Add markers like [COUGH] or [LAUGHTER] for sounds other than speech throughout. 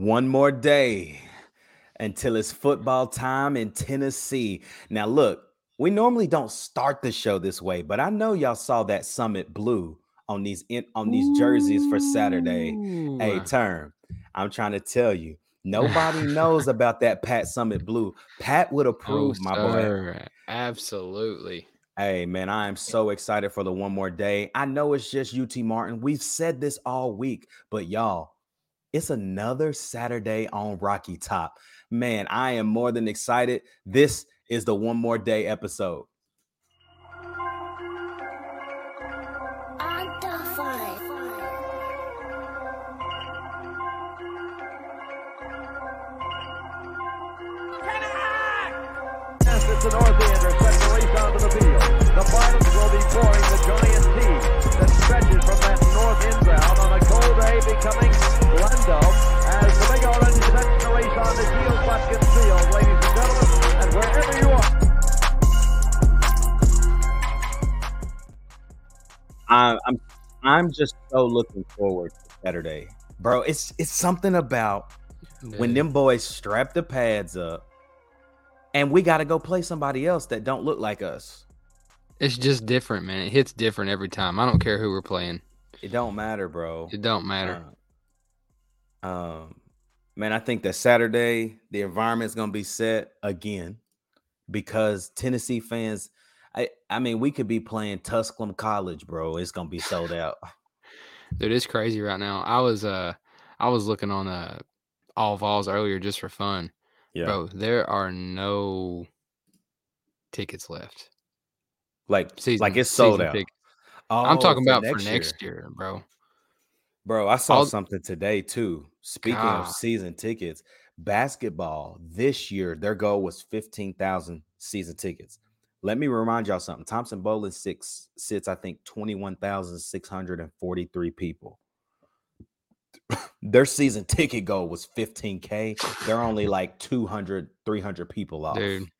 One more day until it's football time in Tennessee. Now, look, we normally don't start the show this way, but I know y'all saw that Summitt Blue on these in, on these jerseys for Saturday. Hey, Ooh. term. I'm trying to tell you, nobody knows about that Pat Summitt Blue. Pat would [LAUGHS] Oh, approve, my boy. Absolutely. Hey man, I am so excited for the one more day. I know it's just UT Martin. We've said this all week, but y'all, it's another Saturday on Rocky Top. Man, I am more than excited. This is the one more day episode. Passes to Northander, sets the race onto the field. The Martins will be pouring the giant becoming Glendale as the Big Orange sets the race on the Shields-Watkins Field, ladies and gentlemen, and wherever you are. I, I'm I'm just so looking forward to Saturday. Bro, it's it's something about when them boys strap the pads up and we got to go play somebody else that don't look like us. It's just different, man. It hits different every time. I don't care who we're playing. It don't matter, bro. It don't matter. Uh, um, man, I think that Saturday the environment's gonna be set again because Tennessee fans. I I mean, we could be playing Tusculum College, bro. It's gonna be sold out. [LAUGHS] Dude, it's crazy right now. I was uh I was looking on uh all Vols earlier just for fun. Yeah, Bro, there are no tickets left. like Season like it's sold out. tickets. Oh, I'm talking about for next year, bro. bro. I saw All- something today too. Speaking of season tickets, basketball this year their goal was fifteen thousand season tickets. Let me remind y'all something. Thompson-Boling six sits, I think, 21,643 people. [LAUGHS] Their season ticket goal was 15K. They're only like 200, 300 people off. Dude.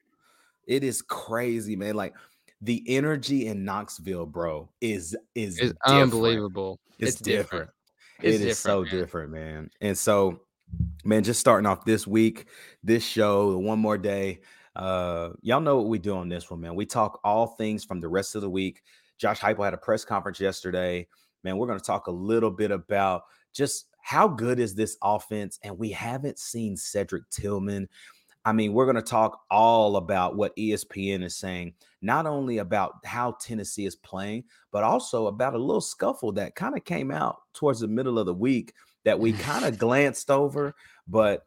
It is crazy, man. Like the energy in Knoxville, bro, is is It's unbelievable. It's, It's different. different. It It's is different, so man. different, man. And so, man, just starting off this week, this show, one more day. Uh, y'all know what we do on this one, man. We talk all things from the rest of the week. Josh Heupel had a press conference yesterday. Man, we're going to talk a little bit about just how good is this offense, and we haven't seen Cedric Tillman. I mean, we're going to talk all about what ESPN is saying, not only about how Tennessee is playing, but also about a little scuffle that kind of came out towards the middle of the week that we kind of [LAUGHS] glanced over, but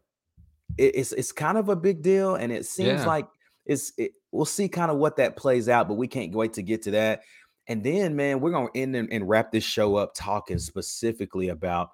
it, it's it's kind of a big deal, and it seems Yeah. like it's it, we'll see kind of what that plays out, but we can't wait to get to that. And then, man, we're gonna end and, and wrap this show up talking specifically about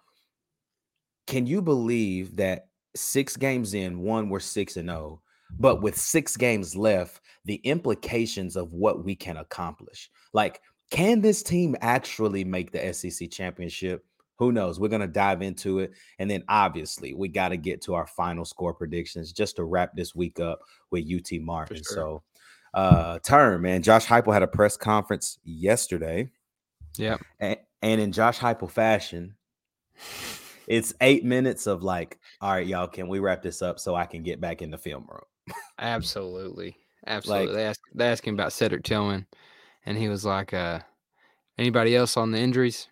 can you believe that six games in, one we're six and zero, but with six games left, the implications of what we can accomplish. Like, can this team actually make the SEC championship? Who knows? We're gonna dive into it, and then obviously we got to get to our final score predictions just to wrap this week up with UT Martin. sure. So, uh, turn man, Josh Heupel had a press conference yesterday. Yeah. And, and in Josh Heupel fashion, it's eight minutes of like, all right, y'all, can we wrap this up so I can get back in the film room? Absolutely. [LAUGHS] Absolutely. Like- they asked they asked him about Cedric Tillman and he was like, uh, anybody else on the injuries?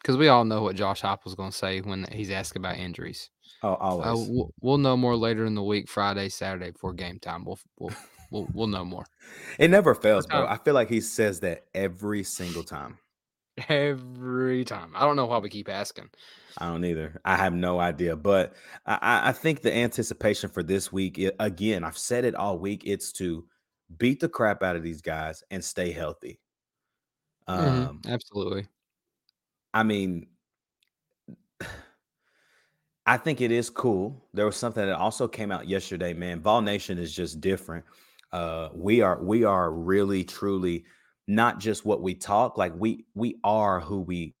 Because we all know what Josh Heupel's going to say when he's asked about injuries. Oh, Uh, always. we'll, we'll know more later in the week, Friday, Saturday before game time. We'll we'll we'll, we'll know more it never fails, bro. I feel like he says that every single time. Every time. I don't know why we keep asking. I don't either. I have no idea, but I, I- think the anticipation for this week, again, I've said it all week. It's to beat the crap out of these guys and stay healthy. Mhm, Um, Absolutely. I mean, I think it is cool. There was something that also came out yesterday, man. Vol Nation is just different. Uh, we are we are really truly not just what we talk, like we we are who we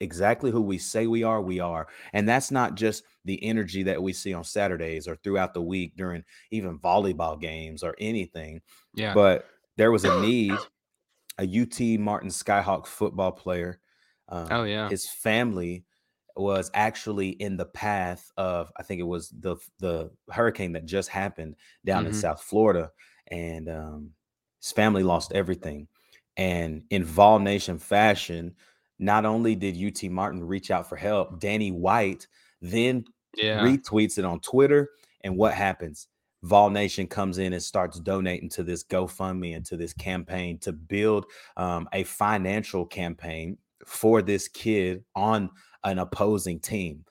exactly who we say we are, we are. And that's not just the energy that we see on Saturdays or throughout the week during even volleyball games or anything Yeah. but there was a [CLEARS THROAT] need a UT Martin Skyhawk football player. Um, Oh, yeah. his family was actually in the path of I think it was the the hurricane that just happened down in Mhm. South Florida, and um, his family lost everything. And in Vol Nation fashion, not only did UT Martin reach out for help, Danny White then Yeah. retweets it on Twitter. And what happens? Vol Nation comes in and starts donating to this GoFundMe and to this campaign to build um, a financial campaign for this kid on an opposing team.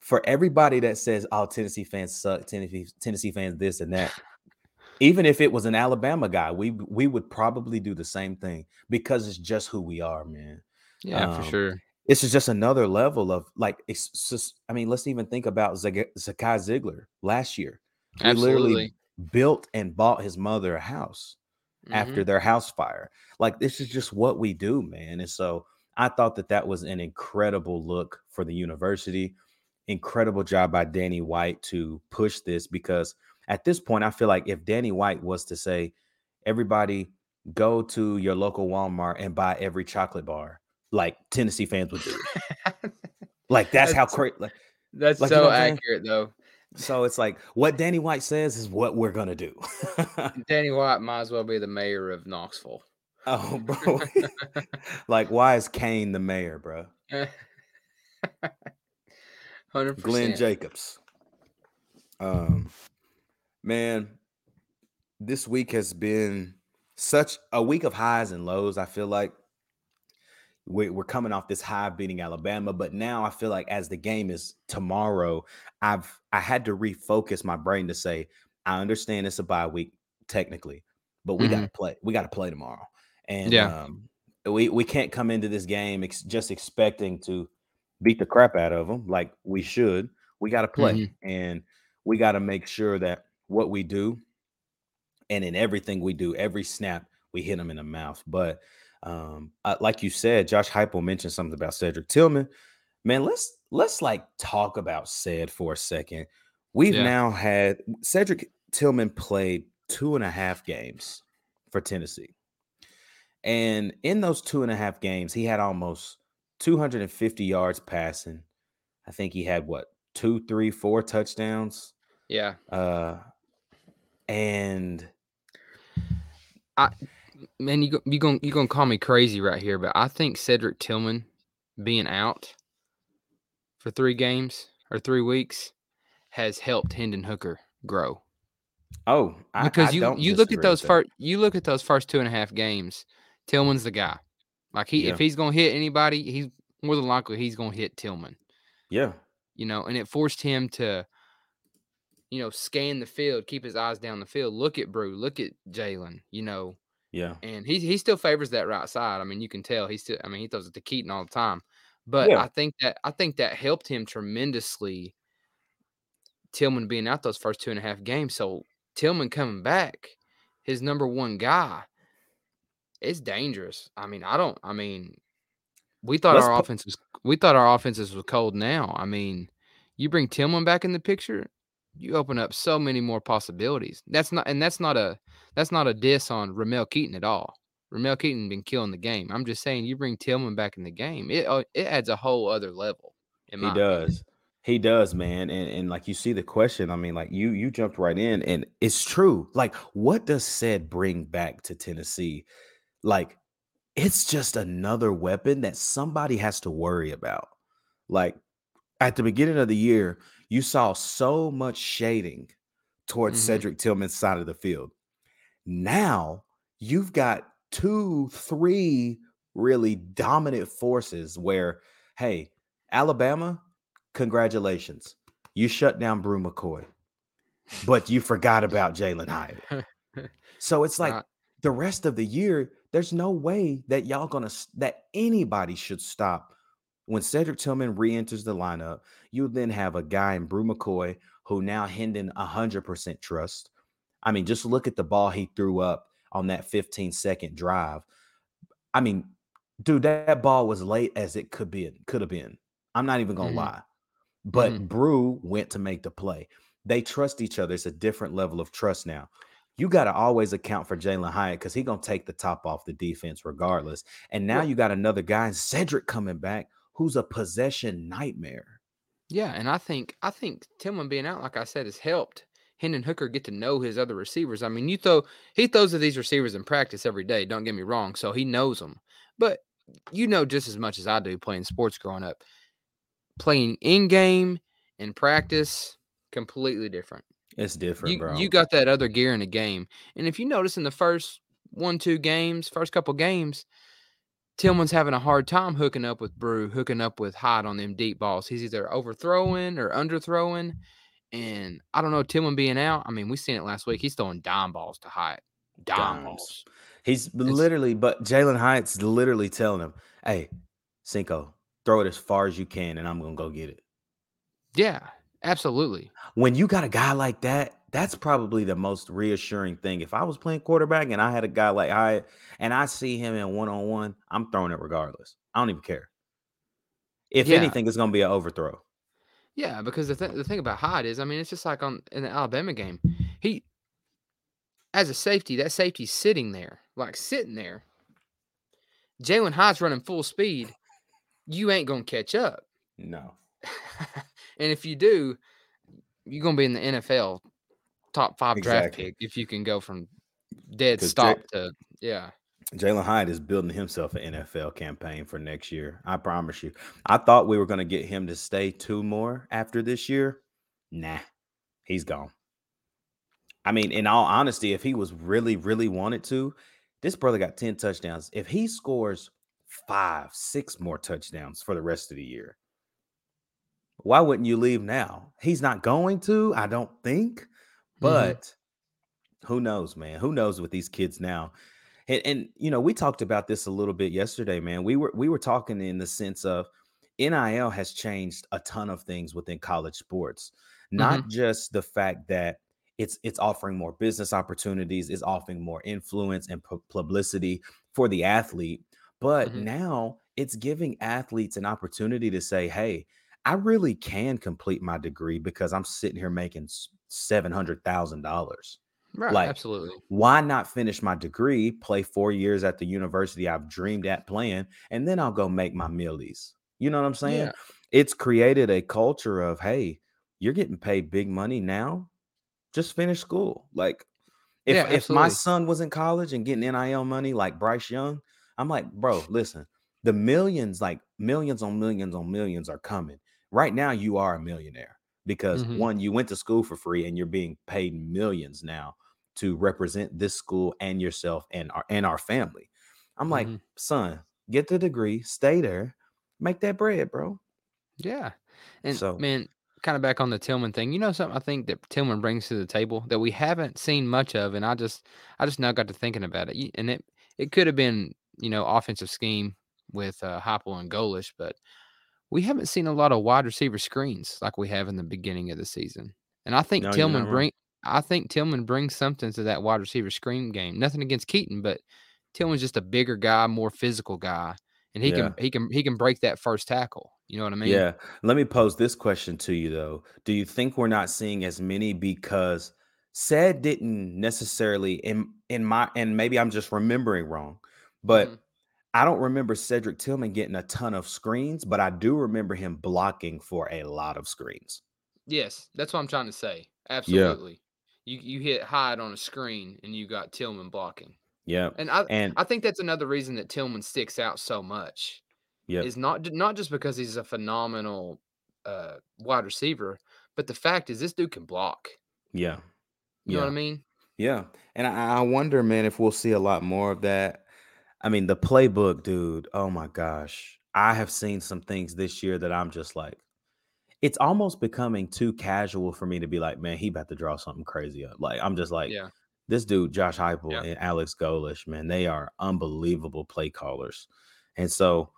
For everybody that says, "Oh, Tennessee fans suck," Tennessee Tennessee fans this and that, even if it was an Alabama guy, we we would probably do the same thing because it's just who we are, man yeah, um, for sure. this is just another level of like it's just i mean let's even think about zakai zeigler last year he literally Absolutely. built and bought his mother a house after Mhm. their house fire like this is just what we do man and so i thought that that was an incredible look for the university incredible job by danny white to push this because at this point i feel like if danny white was to say everybody go to your local walmart and buy every chocolate bar like tennessee fans would do [LAUGHS] like that's, how That's- crazy like, That's Like, you know so accurate, though. so it's like what danny white says is what we're gonna do [LAUGHS] Danny White might as well be the mayor of Knoxville. oh bro [LAUGHS] like why is kane the mayor bro 100%. Glenn. Jacobs. Um, man, this week has been such a week of highs and lows. I feel like we- we're coming off this high beating Alabama, but now I feel like as the game is tomorrow, I've I had to refocus my brain to say I understand it's a bye week technically, but we got to play. We got to play tomorrow, and Yeah. um, we we can't come into this game ex- just expecting to beat the crap out of them like we should. We got to play, and we got to make sure that what we do, and in everything we do, every snap we hit them in the mouth. But um, uh, like you Ced, Josh Heupel mentioned something about Cedric Tillman. Man, let's let's like talk about said for a second. We've Yeah. now had Cedric Tillman played two and a half games for Tennessee. And in those two and a half games, he had almost 250 yards passing. I think he had what two, three, four touchdowns. Yeah. Uh, and I Man, you go, you going you gonna call me crazy right here, but I think Cedric Tillman being out for three games or three weeks has helped Hendon Hooker grow. oh, I, because I you you look at those first you look at those first two and a half games. Tillman's the guy. Like he, Yeah. if he's gonna hit anybody, he's more than likely he's gonna hit Tillman. Yeah, You know, and it forced him to, you know, scan the field, keep his eyes down the field, look at Bru, look at Jalin. You know, yeah, and he he still favors that right side. I mean, you can tell he's still. I mean, he throws it to Keyton all the time, but Yeah. I think that I think that helped him tremendously. Tillman being out those first two and a half games, so Tillman coming back, his number one guy, it's dangerous. I mean, I don't. I mean, we thought Let's our put- offense was we thought our offenses was cold. Now, I mean, you bring Tillman back in the picture, you open up so many more possibilities. That's not, and that's not a that's not a diss on Ramel Keyton at all. Ramel Keyton been killing the game. I'm just saying, you bring Tillman back in the game, it uh, it adds a whole other level. He my opinion. does. He does, man. And and like you see the question, I mean, like you you jumped right in, and it's true. Like, what does Ced bring back to Tennessee? Like, it's just another weapon that somebody has to worry about. Like at the beginning of the year, you saw so much shading towards Mhm. Cedric Tillman's side of the field. Now you've got two, three really dominant forces where, hey, Alabama, congratulations. You shut down Bru McCoy, but you forgot about Jalin Hyatt. So it's like the rest of the year, there's no way that y'all gonna that anybody should stop when Cedric Tillman re-enters the lineup. You then have a guy in Bru McCoy who now Hendon hundred percent trust. I mean, just look at the ball he threw up on that 15 second drive. I mean, dude, that, ball was late as it could be could have been. I'm not even gonna Mhm. lie. But Mhm. Bru went to make the play. They trust each other. It's a different level of trust now. You got to always account for Jalin Hyatt because he's gonna take the top off the defense regardless. And now Well- you got another guy, Cedric, coming back who's a possession nightmare. Yeah, and I think I think Tillman being out, like I said, has helped Hendon Hooker get to know his other receivers. I mean, you throw he throws to these receivers in practice every day. Don't get me wrong, so he knows them. But you know just as much as I do playing sports growing up. Playing in game and practice, completely different. It's different, You bro. you got that other gear in the game, and if you notice in the first one two games, first couple games, Tillman's having a hard time hooking up with Bru, hooking up with Hyde on them deep balls. He's either overthrowing or underthrowing. And I don't know, Tillman being out. I mean, we seen it last week. He's throwing dime balls to Hyde. Dime Dimes. balls. He's literally, but Jalin Hyatt's literally telling him, "Hey, Cinco, throw it as far as you can, and I'm gonna go get it." Yeah, absolutely. When you got a guy like that, that's probably the most reassuring thing. If I was playing quarterback and I had a guy like Hyatt, and I see him in one on one, I'm throwing it regardless. I don't even care. If Yeah. anything, it's gonna be an overthrow. Yeah, because the, th- the thing about Hyde is, I mean, it's just like on in the Alabama game. He, as a safety, that safety's sitting there, like sitting there. Jalin Hyde's running full speed. You ain't gonna catch up. No. [LAUGHS] and if you do, you're gonna be in the NFL top five draft pick if you can go from dead stop Jay- to yeah. Jalin Hyde is building himself an NFL campaign for next year. I promise you. I thought we were going to get him to stay two more after this year. Nah, he's gone. I mean, in all honesty, if he was really, really wanted to, this brother got 10 touchdowns. If he scores five, six more touchdowns for the rest of the year, why wouldn't you leave now? He's not going to, I don't think. But who knows, man? Who knows with these kids now? And, and you know, we talked about this a little bit yesterday, man. We were we were talking in the sense of NIL has changed a ton of things within college sports. Not just the fact that it's it's offering more business opportunities, it's offering more influence and pu- publicity for the athlete, but Mhm. now it's giving athletes an opportunity to say, "Hey, I really can complete my degree because I'm sitting here making seven hundred thousand dollars." Right, Like, absolutely. why not finish my degree, play four years at the university I've dreamed at playing, and then I'll go make my millies. You know what I'm saying? Yeah. It's created a culture of, hey, you're getting paid big money now. Just finish school. Like, if Yeah, if my son was in college and getting NIL money like Bryce Young, I'm like, bro, listen, the millions, like millions on millions on millions are coming. Right now, you are a millionaire because Mhm. one, you went to school for free and you're being paid millions now to represent this school and yourself and our and our family. I'm like, Mhm. son, get the degree, stay there, make that bread, bro. Yeah. And So- man, kind of back on the Tillman thing, you know something I think that Tillman brings to the table that we haven't seen much of, and I just I just now got to thinking about it. And it it could have been, you know, offensive scheme with uh Heupel and Golesh, but we haven't seen a lot of wide receiver screens like we have in the beginning of the season. And I think No, Tillman bring I think Tillman brings something to that wide receiver screen game. Nothing against Keyton, but Tillman's just a bigger guy, more physical guy, and he Yeah. can he can he can break that first tackle. You know what I mean? Yeah. Let me pose this question to you though. Do you think we're not seeing as many because Ced didn't necessarily in in my and maybe I'm just remembering wrong, but Mhm. I don't remember Cedric Tillman getting a ton of screens, but I do remember him blocking for a lot of screens. Yes, that's what I'm trying to say. Absolutely. You you hit Hyde on a screen and you got Tillman blocking. Yeah. And I And I think that's another reason that Tillman sticks out so much. yeah. Is not not just because he's a phenomenal uh wide receiver, but the fact is this dude can block. Yeah. You know what I mean? Yeah. And I, I wonder, man, if we'll see a lot more of that. I mean, the playbook, dude. Oh my gosh. I have seen some things this year that I'm just like, it's almost becoming too casual for me to be like, man, he about to draw something crazy up. Like, I'm just like, Yeah. this dude, Josh Heupel Yeah. and Alex Golesh, man, they are unbelievable play callers. And so,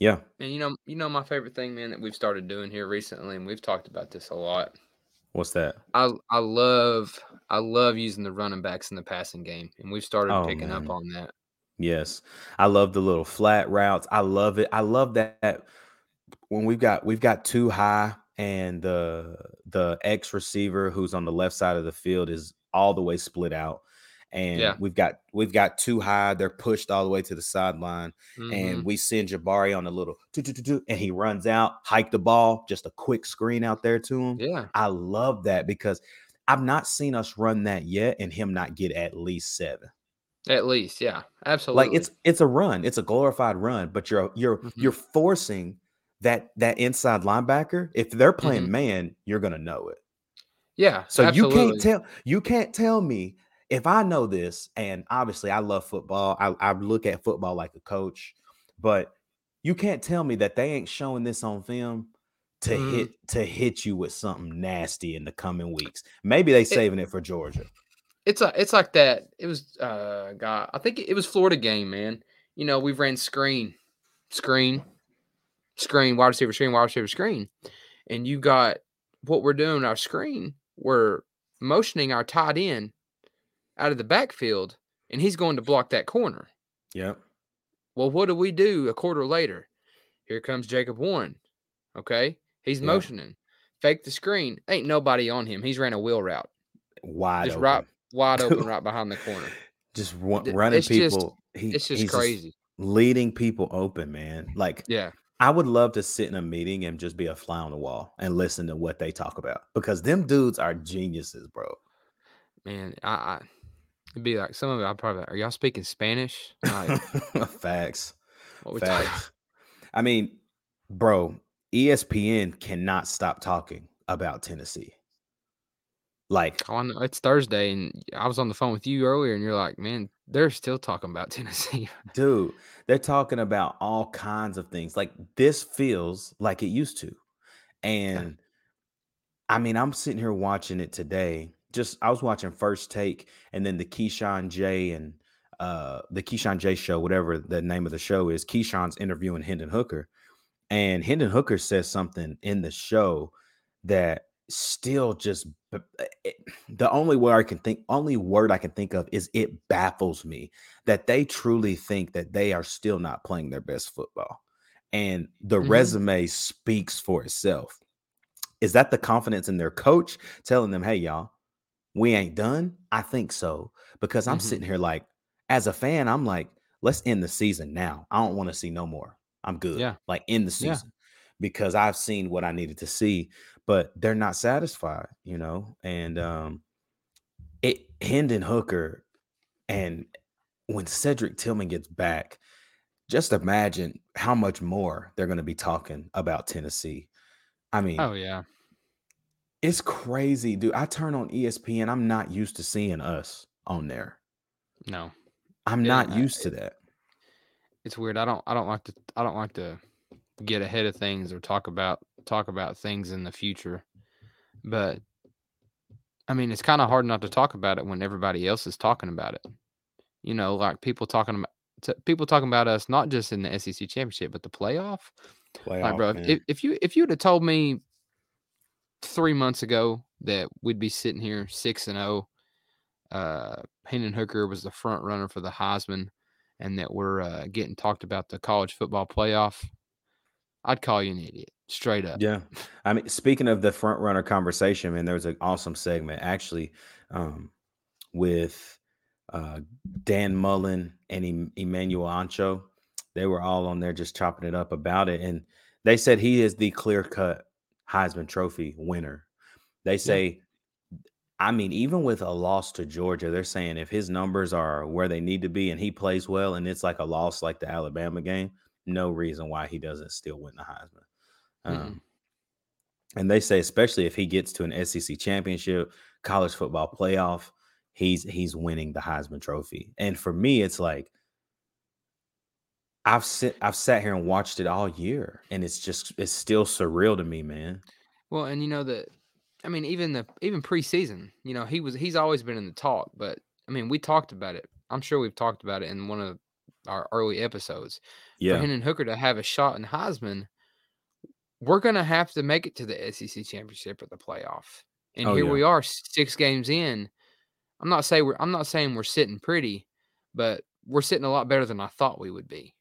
yeah, And you know, you know my favorite thing, man, that we've started doing here recently, and we've talked about this a lot. what's that? I I love I love using the running backs in the passing game, and we've started Oh, picking up on that. Yes. I love the little flat routes. I love it. I love that when we've got we've got two high and the the X receiver who's on the left side of the field is all the way split out. and Yeah. we've got we've got too high. They're pushed all the way to the sideline, Mhm. and we send Jabari on a little and he runs out, hike the ball, just a quick screen out there to him. yeah, I love that because I've not seen us run that yet, and him not get at least seven. At least, yeah, absolutely. Like it's it's a run, it's a glorified run, but you're you're Mhm. you're forcing that that inside linebacker. If they're playing Mhm. man, you're gonna know it. yeah. So you can't tell you can't tell me if I know this, and obviously I love football. I, I look at football like a coach, but you can't tell me that they ain't showing this on film to Mhm. hit to hit you with something nasty in the coming weeks. Maybe they saving it for Georgia. It's a, it's like that. It was, uh, God, I think it was Florida game, man. You know, we've ran screen, screen, screen, wide receiver screen, wide receiver screen, and you got what we're doing. Our screen, we're motioning our tight end out of the backfield, and he's going to block that corner. Yep. Well, what do we do a quarter later? Here comes Jacob Warren. Okay, he's Yeah. motioning, fake the screen. Ain't nobody on him. He's ran a wheel route, Wide just open. right wide [LAUGHS] open, Dude. right behind the corner. Just run, running it's just- people. he, It's just crazy. leading people open, man. Like Yeah. I would love to sit in a meeting and just be a fly on the wall and listen to what they talk about because them dudes are geniuses, bro. Man, I, I it'd be like some of it. I probably are y'all speaking Spanish? Like, [LAUGHS] Facts. what we talking? Facts. I mean, bro, ESPN cannot stop talking about Tennessee. Like, know it's Thursday, and I was on the phone with you earlier, and you're like, "Man, they're still talking about [LAUGHS] Tennessee." dude, they're talking about all kinds of things. Like, this feels like it used to. And I mean, I'm sitting here watching it today. Just I was watching First Take and then the Keyshawn J and uh the Keyshawn J show, whatever the name of the show is. Keyshawn's interviewing Hendon Hooker. And Hendon Hooker says something in the show that still just it- the only word I can think only word I can think of is it baffles me that they truly think that they are still not playing their best football. And the Mhm. resume speaks for itself. Is that the confidence in their coach telling them, hey, y'all, we ain't done? I think so. Because I'm Mhm. sitting here like, as a fan, I'm like, let's end the season now. I don't want to see no more. I'm good. Yeah. Like in the Yeah. Because I've seen what I needed to see, but they're not satisfied, you know. And um it Hendon Hooker and when Cedric Tillman gets back, just imagine how much more they're going to be talking about Tennessee. I mean, Oh yeah, it's crazy, dude. I turn on ESPN. I'm not used to seeing us on there. no, I'm Yeah, not I- used to that. it's weird. I don't, I don't like to, I don't like to get ahead of things or talk about talk about things in the future. But I mean, it's kind of hard not to talk about it when everybody else is talking about it. You know, like people talking about t- people talking about us not just in the SEC championship, but the playoff. like, bro, man. if, if you if you would have told me three months ago that we'd be sitting here six and zero, uh, Hendon Hooker was the front runner for the Heisman, and that we're uh, getting talked about the college football playoff, I'd call you an idiot, straight up. Yeah. I mean, speaking of the front runner conversation, man, there was an awesome segment actually um, with uh, Dan Mullen and em- Emmanuel Acho. They were all on there just chopping it up about it. And they said he is the clear cut Heisman Trophy winner. They say, I mean, even with a loss to Georgia, they're saying if his numbers are where they need to be and he plays well and it's like a loss like the Alabama game, no reason why he doesn't still win the Heisman. Um, and they say, especially if he gets to an SEC championship, college football playoff, he's he's winning the Heisman Trophy. And for me, it's like I've sit I've sat here and watched it all year, and it's just it's still surreal to me, man. Well, and you know that, I mean, even the even preseason, you know, he was he's always been in the talk, but I mean, we talked about it. I'm sure we've talked about it in one of our early episodes. For Hendon Hooker to have a shot in Heisman, we're gonna have to make it to the SEC championship or the playoff. And Oh, here yeah. we are, six games in. I'm not saying we're I'm not saying we're sitting pretty, but we're sitting a lot better than I thought we would be.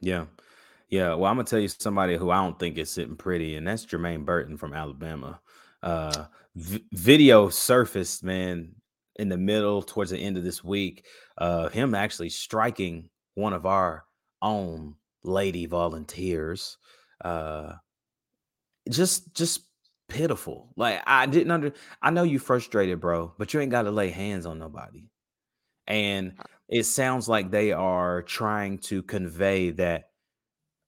yeah, yeah. Well, I'm gonna tell you somebody who I don't think is sitting pretty, and that's Jermaine Burton from Alabama. Uh, v- video surfaced, man, in the middle towards the end of this week, uh, him actually striking one of our own lady volunteers. Uh, just just pitiful. Like I didn't under. I know you frustrated, bro, but you ain't got to lay hands on nobody. And Uh it sounds like they are trying to convey that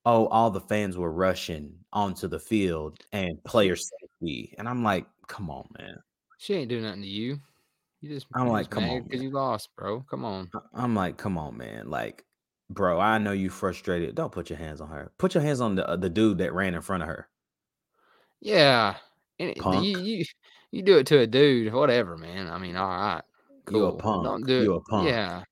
oh, all the fans were rushing onto the field and player safety. And I'm like, come on, man. she ain't doing nothing to you. You just I'm like, come on, because you lost, bro. Come on. I'm like, come on, man. Like, bro, I know you frustrated. Don't put your hands on her. Put your hands on the uh, the dude that ran in front of her. Yeah. And it, you Punk. you you do it to a dude, whatever, man. I mean, all right, You a cool. punk. Don't do it. You a punk. Yeah,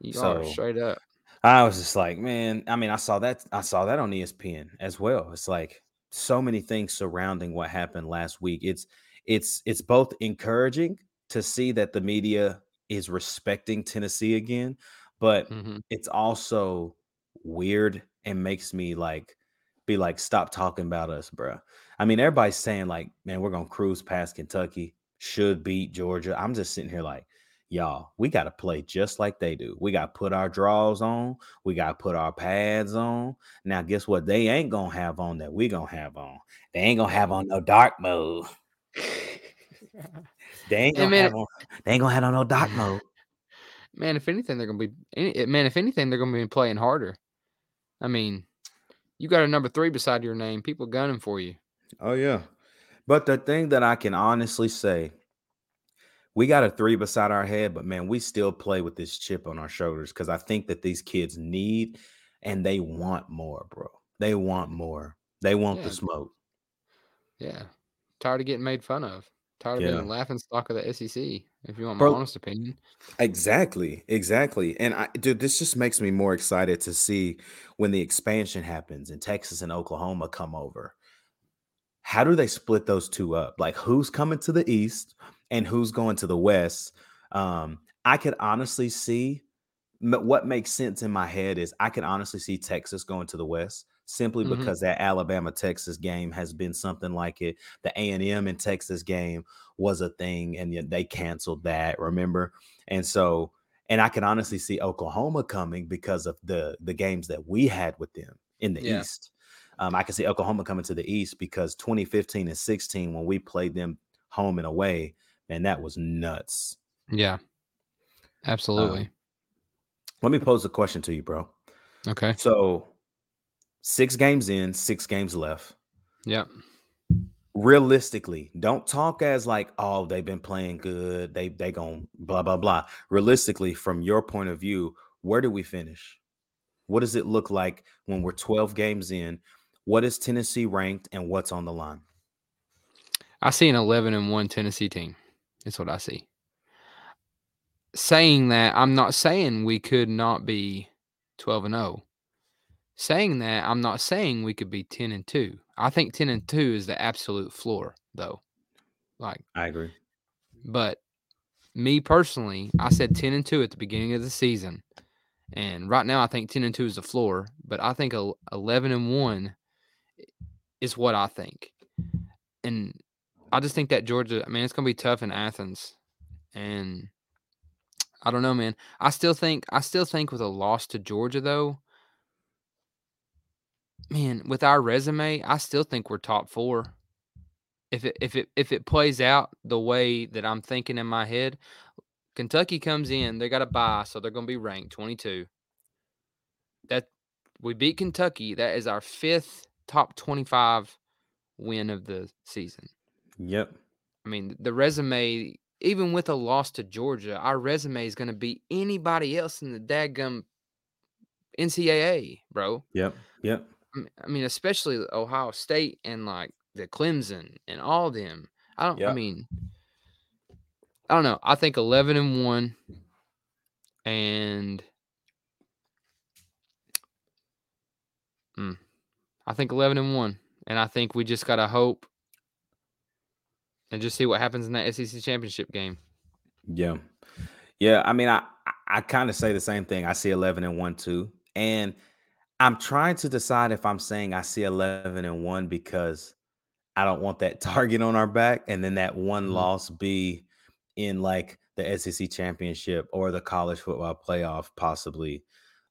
you are straight up. I was just like, man, I mean, I saw that I saw that on ESPN as well. It's like so many things surrounding what happened last week. It's it's it's both encouraging to see that the media is respecting Tennessee again, but hmm it's also weird and makes me like be like, stop talking about us, bruh. I mean, everybody's saying like, man, we're gonna cruise past Kentucky, should beat Georgia. I'm just sitting here like, y'all, we got to play just like they do. We got to put our draws on. We got to put our pads on. Now, guess what? They ain't gonna have on that we gonna have on. They ain't gonna have on no dark mode. [LAUGHS] They ain't gonna have on. They ain't gonna have on no dark [LAUGHS] mode. Man, if anything, they're gonna be eh, man. If anything, they're gonna be playing harder. I mean, you got a number three beside your name. People gunning for you. Oh yeah. But the thing that I can honestly say, we got a three beside our head, but man, we still play with this chip on our shoulders because I think that these kids need and they want more, bro. They want more. They want the smoke. yeah. Tired of getting made fun of. Tired of being Yeah. the laughing stock of the SEC. If you want my Bro, honest opinion. exactly. Exactly. And I dude, this just makes me more excited to see when the expansion happens and Texas and Oklahoma come over. How do they split those two up? Like who's coming to the east and who's going to the west? Um, I could honestly see what makes sense in my head is I could honestly see Texas going to the west simply hmm because that Alabama Texas game has been something like it. The A and M and Texas game was a thing, and yet they canceled that. Remember, and so and I can honestly see Oklahoma coming because of the the games that we had with them in the Yeah. East. Um, I can see Oklahoma coming to the East because 2015 and 16 when we played them home and away, man, that was nuts. Yeah. Um, Absolutely. let me pose a question to you, bro. Okay. So six games in, six games left. Yep. Realistically, don't talk as like, oh, they've been playing good. They they going blah blah blah. Realistically, from your point of view, where do we finish? What does it look like when we're 12 games in? What is Tennessee ranked and what's on the line? I see an 11 and 1 Tennessee team. That's what I see. Saying that, I'm not saying we could not be 12 and 0. Saying that, I'm not saying we could be 10 and 2. I think 10 and 2 is the absolute floor, though. Like, I agree. but me personally, I said 10 and 2 at the beginning of the season. And right now, I think 10 and 2 is the floor, but I think el- 11 and 1 is what I think. And I just think that Georgia, I mean, it's going to be tough in Athens. And I don't know, man. I still think, I still think with a loss to Georgia, though, man, with our resume, I still think we're top four. If it if it if it plays out the way that I'm thinking in my head, Kentucky comes in, they got a bye, so they're going to be ranked 22. That we beat Kentucky. That is our fifth top 25 win of the season. Yep. I mean, the resume, even with a loss to Georgia, our resume is going to beat anybody else in the dadgum NCAA, bro. Yep. Yep. I mean- especially Ohio State and like the Clemson and all them. I don't. I mean, I don't know. I think eleven and one, and mm, I think eleven and one, and I think we just gotta hope and just see what happens in that SEC championship game. Yeah. Yeah. I mean, I I, I kind of say the same thing. I see 11 and 1 too. And I'm trying to decide if I'm saying I see 11 and 1 because I don't want that [LAUGHS] target on our back and then that one Mhm. loss be in like the SEC championship or the college football playoff, possibly,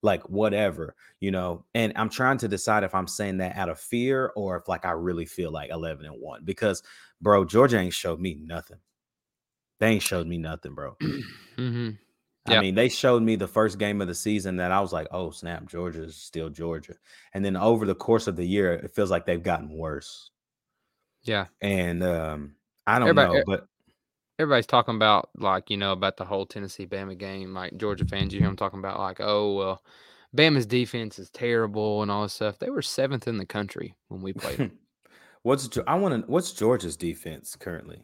like whatever, you know. And I'm trying to decide if I'm saying that out of fear or if like I really feel like 11 and one because, bro, Georgia ain't showed me nothing. They ain't showed me nothing, bro. [CLEARS THROAT] hmm I mean, they showed me the first game of the season that I was like, oh, snap, Georgia's still Georgia. And then over the course of the year, it feels like they've gotten worse. Yeah. And um, I don't Everybody- know, but Everybody's talking about like you know about the whole Tennessee Bama game. Like Georgia fans, you hear them talking about like, oh well, Bama's defense is terrible and all this stuff. They were seventh in the country when we played. 'em. [LAUGHS] what's I want to what's Georgia's defense currently?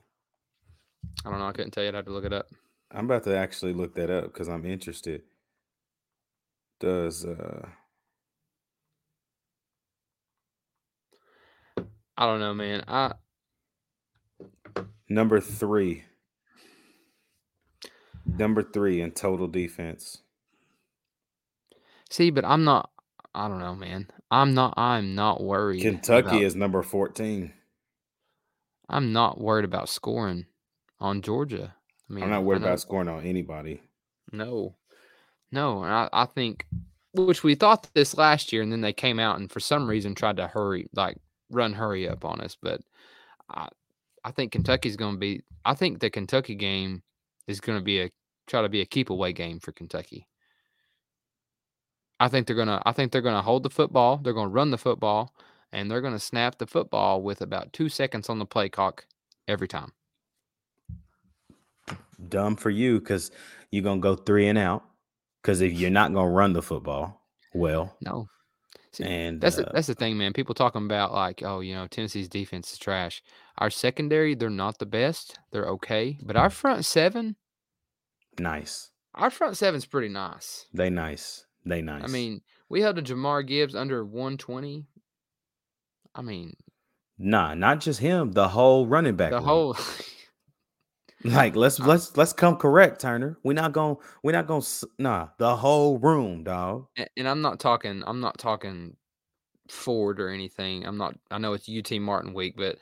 I don't know. I couldn't tell you. I'd have to look it up. I'm about to actually look that up because I'm interested. Does uh I don't know, man. I number three, number three in total defense? see, but I'm not. I don't know, man. I'm not. I'm not worried. Kentucky about- is number 14. I'm not worried about scoring on Georgia. I'm not worried about scoring on anybody. No, no, and I, I think, which we thought this last year, and then they came out and for some reason tried to hurry, like run hurry up on us. But I, I think Kentucky's going to be. I think the Kentucky game is going to be a try to be a keep away game for Kentucky. I think they're gonna. I think they're gonna hold the football. They're gonna run the football, and they're gonna snap the football with about two seconds on the play clock every time. Dumb for you because you're gonna go three and out. Because if you're not gonna run the football, well, No, See, and That's uh, the, that's the thing, man. People talking about like, oh, you know, Tennessee's defense is trash. Our secondary, they're not the best. They're okay, but our front seven, nice. our front seven's pretty nice. They nice. They nice. I mean, we held a Jahmyr Gibbs under 120. I mean, nah, not just him. The whole running back. the room. whole [LAUGHS] [LAUGHS] Like let's let's let's come correct, Turner. We're not gonna we're not gonna nah the whole room, dog. a- and I'm not talking I'm not talking Ford or anything. I'm not I know it's UT Martin week, but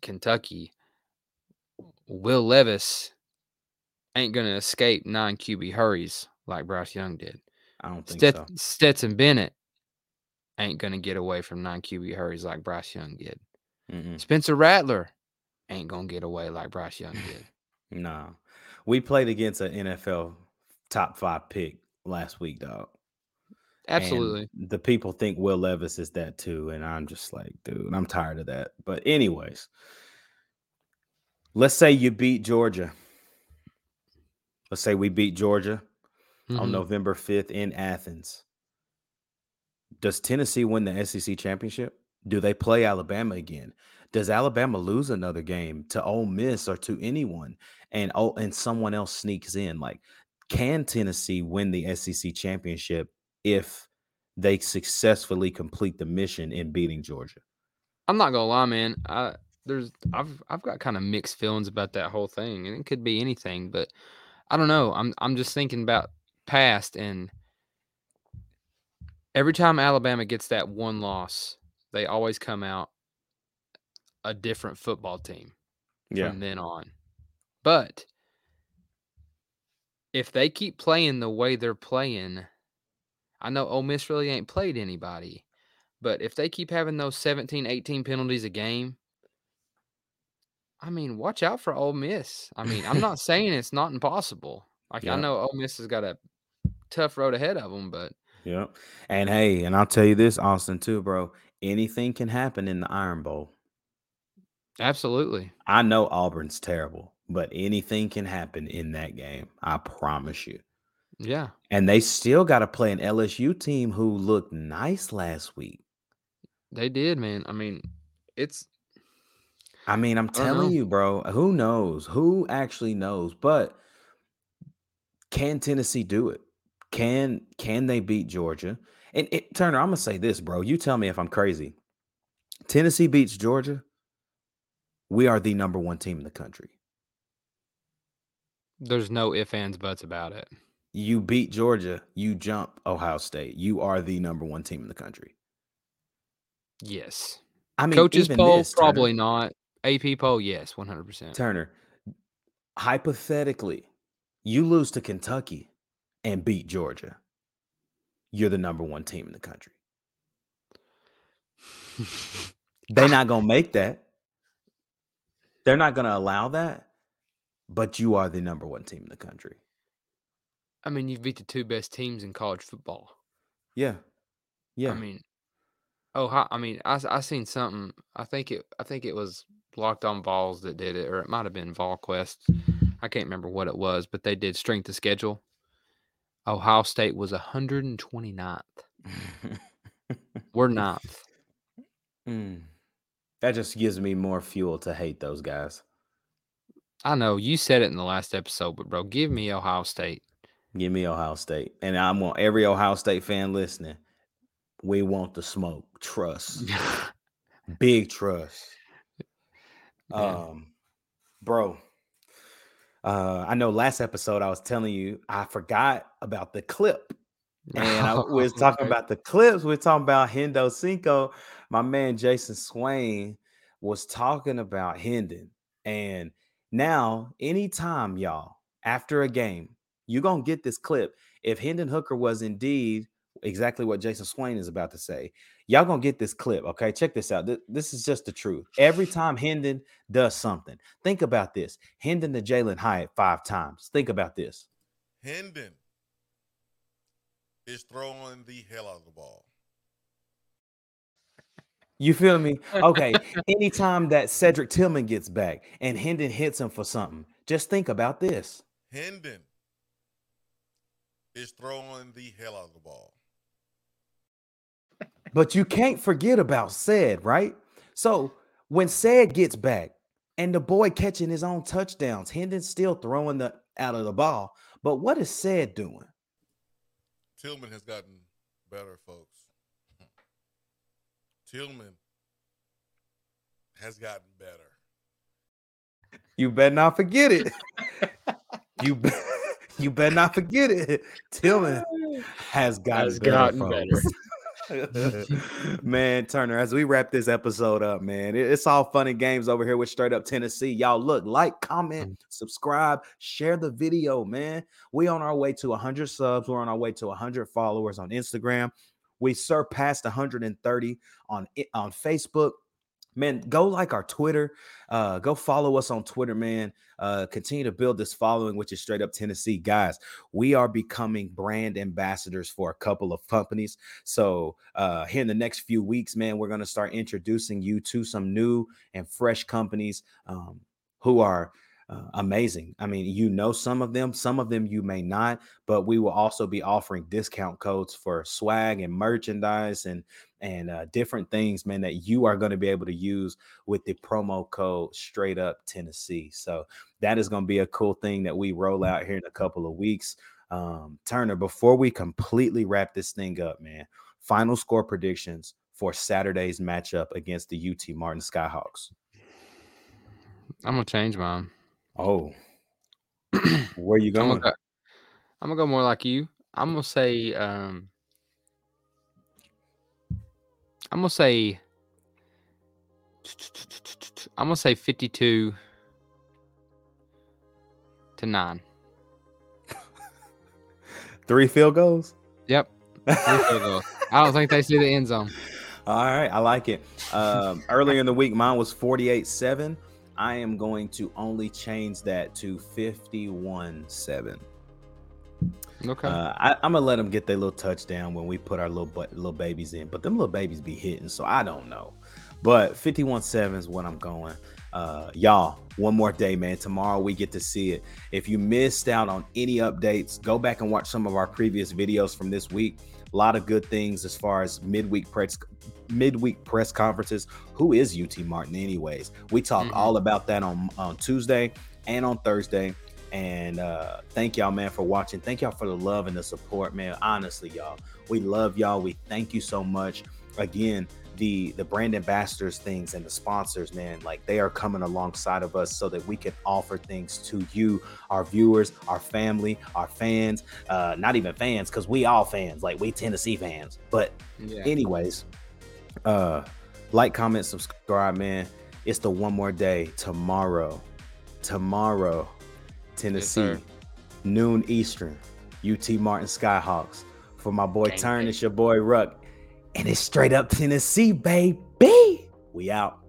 Kentucky Will Levis ain't gonna escape nine QB hurries like Bryce Young did. I don't think Stet- so. Stetson Bennett ain't gonna get away from nine QB hurries like Bryce Young did. Mm-mm. Spencer Rattler ain't gonna get away like Bryce Young did. Nah, we played against an NFL top five pick last week, dog. and Absolutely. the people think Will Levis is that too, and I'm just like, dude, I'm tired of that. But anyways, let's say you beat Georgia. Let's say we beat Georgia on Mhm. November 5th in Athens. Does Tennessee win the SEC championship? Do they play Alabama again? Does Alabama lose another game to Ole Miss or to anyone and oh and someone else sneaks in? Like, can Tennessee win the SEC championship if they successfully complete the mission in beating Georgia? I'm not gonna lie, man. I there's I've I've got kind of mixed feelings about that whole thing, and it could be anything, but I don't know. I'm I'm just thinking about past and every time Alabama gets that one loss, they always come out a different football team from then on. But if they keep playing the way they're playing, I know Ole Miss really ain't played anybody, but if they keep having those 17, 18 penalties a game, I mean, watch out for Ole Miss. I mean, I'm not [LAUGHS] saying it's not impossible. Like I know Ole Miss has got a tough road ahead of them, but yeah. And hey, and I'll tell you this, Austin, too, bro. Anything can happen in the Iron Bowl. absolutely. I know Auburn's terrible, but anything can happen in that game. I promise you. Yeah. And they still got to play an LSU team who looked nice last week. They did, man. I mean, it's I mean, I'm telling you, bro, who knows? Who actually knows? But can Tennessee do it? Can can they beat Georgia? And it, Turner, I'm gonna say this, bro. You tell me if I'm crazy. Tennessee beats Georgia. We are the number one team in the country. There's no if, ands, buts about it. You beat Georgia, you jump Ohio State. You are the number one team in the country. Yes. I mean, Coaches even poll, this, probably not. AP poll, yes, 100%. Turner, hypothetically, You lose to Kentucky and beat Georgia. You're the number one team in the country. [LAUGHS] They're not gonna make that. They're not gonna allow that. But you are the number one team in the country. I mean, you've beat the two best teams in college football. Yeah. Yeah. I mean, oh, I mean, I I seen something. I think it I think it was Locked On Vols that did it, or it might have been VolQuest. I can't remember what it was, but they did strength of schedule. Ohio State was 129th. [LAUGHS] We're ninth. Mm. That just gives me more fuel to hate those guys. I know you said it in the last episode, but bro, give me Ohio State. Give me Ohio State. And I want every Ohio State fan listening. We want the smoke. Trust. [LAUGHS] Big trust. Man. Um, bro. Uh, I know last episode I was telling you I forgot about the clip. [LAUGHS] And I was talking about the clips. We are talking about Hendo Cinco. My man Jason Swain was talking about Hendon. And now, anytime, y'all, after a game, you're gonna get this clip. If Hendon Hooker was indeed exactly what Jason Swain is about to say, y'all gonna get this clip. Okay, check this out. Th- This is just the truth. Every time Hendon does something, think about this. Hendon to Jalin Hyatt five times. Think about this. Hendon is throwing the hell out of the ball. You feel me? Okay. [LAUGHS] Anytime that Cedric Tillman gets back and Hendon hits him for something, just think about this. Hendon is throwing the hell out of the ball. But you can't forget about Ced, right? So when Ced gets back and the boy catching his own touchdowns, Hendon's still throwing the out of the ball. But what is Ced doing? Tillman has gotten better, folks. Tillman has gotten better. You better not forget it. you be- [LAUGHS] you better not forget it. Tillman has gotten Has better, gotten folks. [LAUGHS] man, Turner, as we wrap this episode up, man, it's all fun and games over here with Straight Up Tennessee. Y'all look, like, comment, subscribe, share the video, man. We on our way to 100 subs. We're on our way to 100 followers on Instagram. We surpassed 130 on on Facebook. Man, go like our Twitter. Uh, go follow us on Twitter, man. Uh, continue to build this following, which is straight up Tennessee. Guys, we are becoming brand ambassadors for a couple of companies. So uh here in the next few weeks, man, we're gonna start introducing you to some new and fresh companies um, who are uh, amazing. I mean, you know some of them, some of them you may not, but we will also be offering discount codes for swag and merchandise and and uh, different things, man, that you are going to be able to use with the promo code Straight Up Tennessee. So that is going to be a cool thing that we roll out here in a couple of weeks. Um, Turner, before we completely wrap this thing up, man, final score predictions for Saturday's matchup against the UT Martin Skyhawks. I'm gonna change mine. Oh, [CLEARS THROAT] where you I'm going? gonna, go, I'm gonna go more like you. I'm gonna say um I'm gonna say [SNIFFS] I'm gonna say 52 to 9. [LAUGHS] Three field goals. Yep. three field goals. I don't think they see the end zone. All right, I like it. Um, earlier in the week, mine was 48 7. I am going to only change that to 51 7. Okay. Uh, I, I'm gonna let them get their little touchdown when we put our little little babies in, but them little babies be hitting, so I don't know. But 51-7 is what I'm going. Uh, y'all, one more day, man. Tomorrow we get to see it. If you missed out on any updates, go back and watch some of our previous videos from this week. A lot of good things as far as midweek press midweek press conferences. Who is UT Martin, anyways? We talk Mhm. all about that on on Tuesday and on Thursday. And uh, thank y'all, man, for watching. Thank y'all for the love and the support, man. Honestly, y'all, we love y'all. We thank you so much. Again, the the brand ambassadors things and the sponsors, man, like they are coming alongside of us so that we can offer things to you, our viewers, our family, our fans. Uh, not even fans, because we all fans, like we Tennessee fans. But yeah. anyways uh like comment subscribe man it's the one more day tomorrow tomorrow tennessee sir. noon Eastern. UT Martin Skyhawks. For my boy Turn, it's your boy Ruck. And it's straight up Tennessee, baby. We out.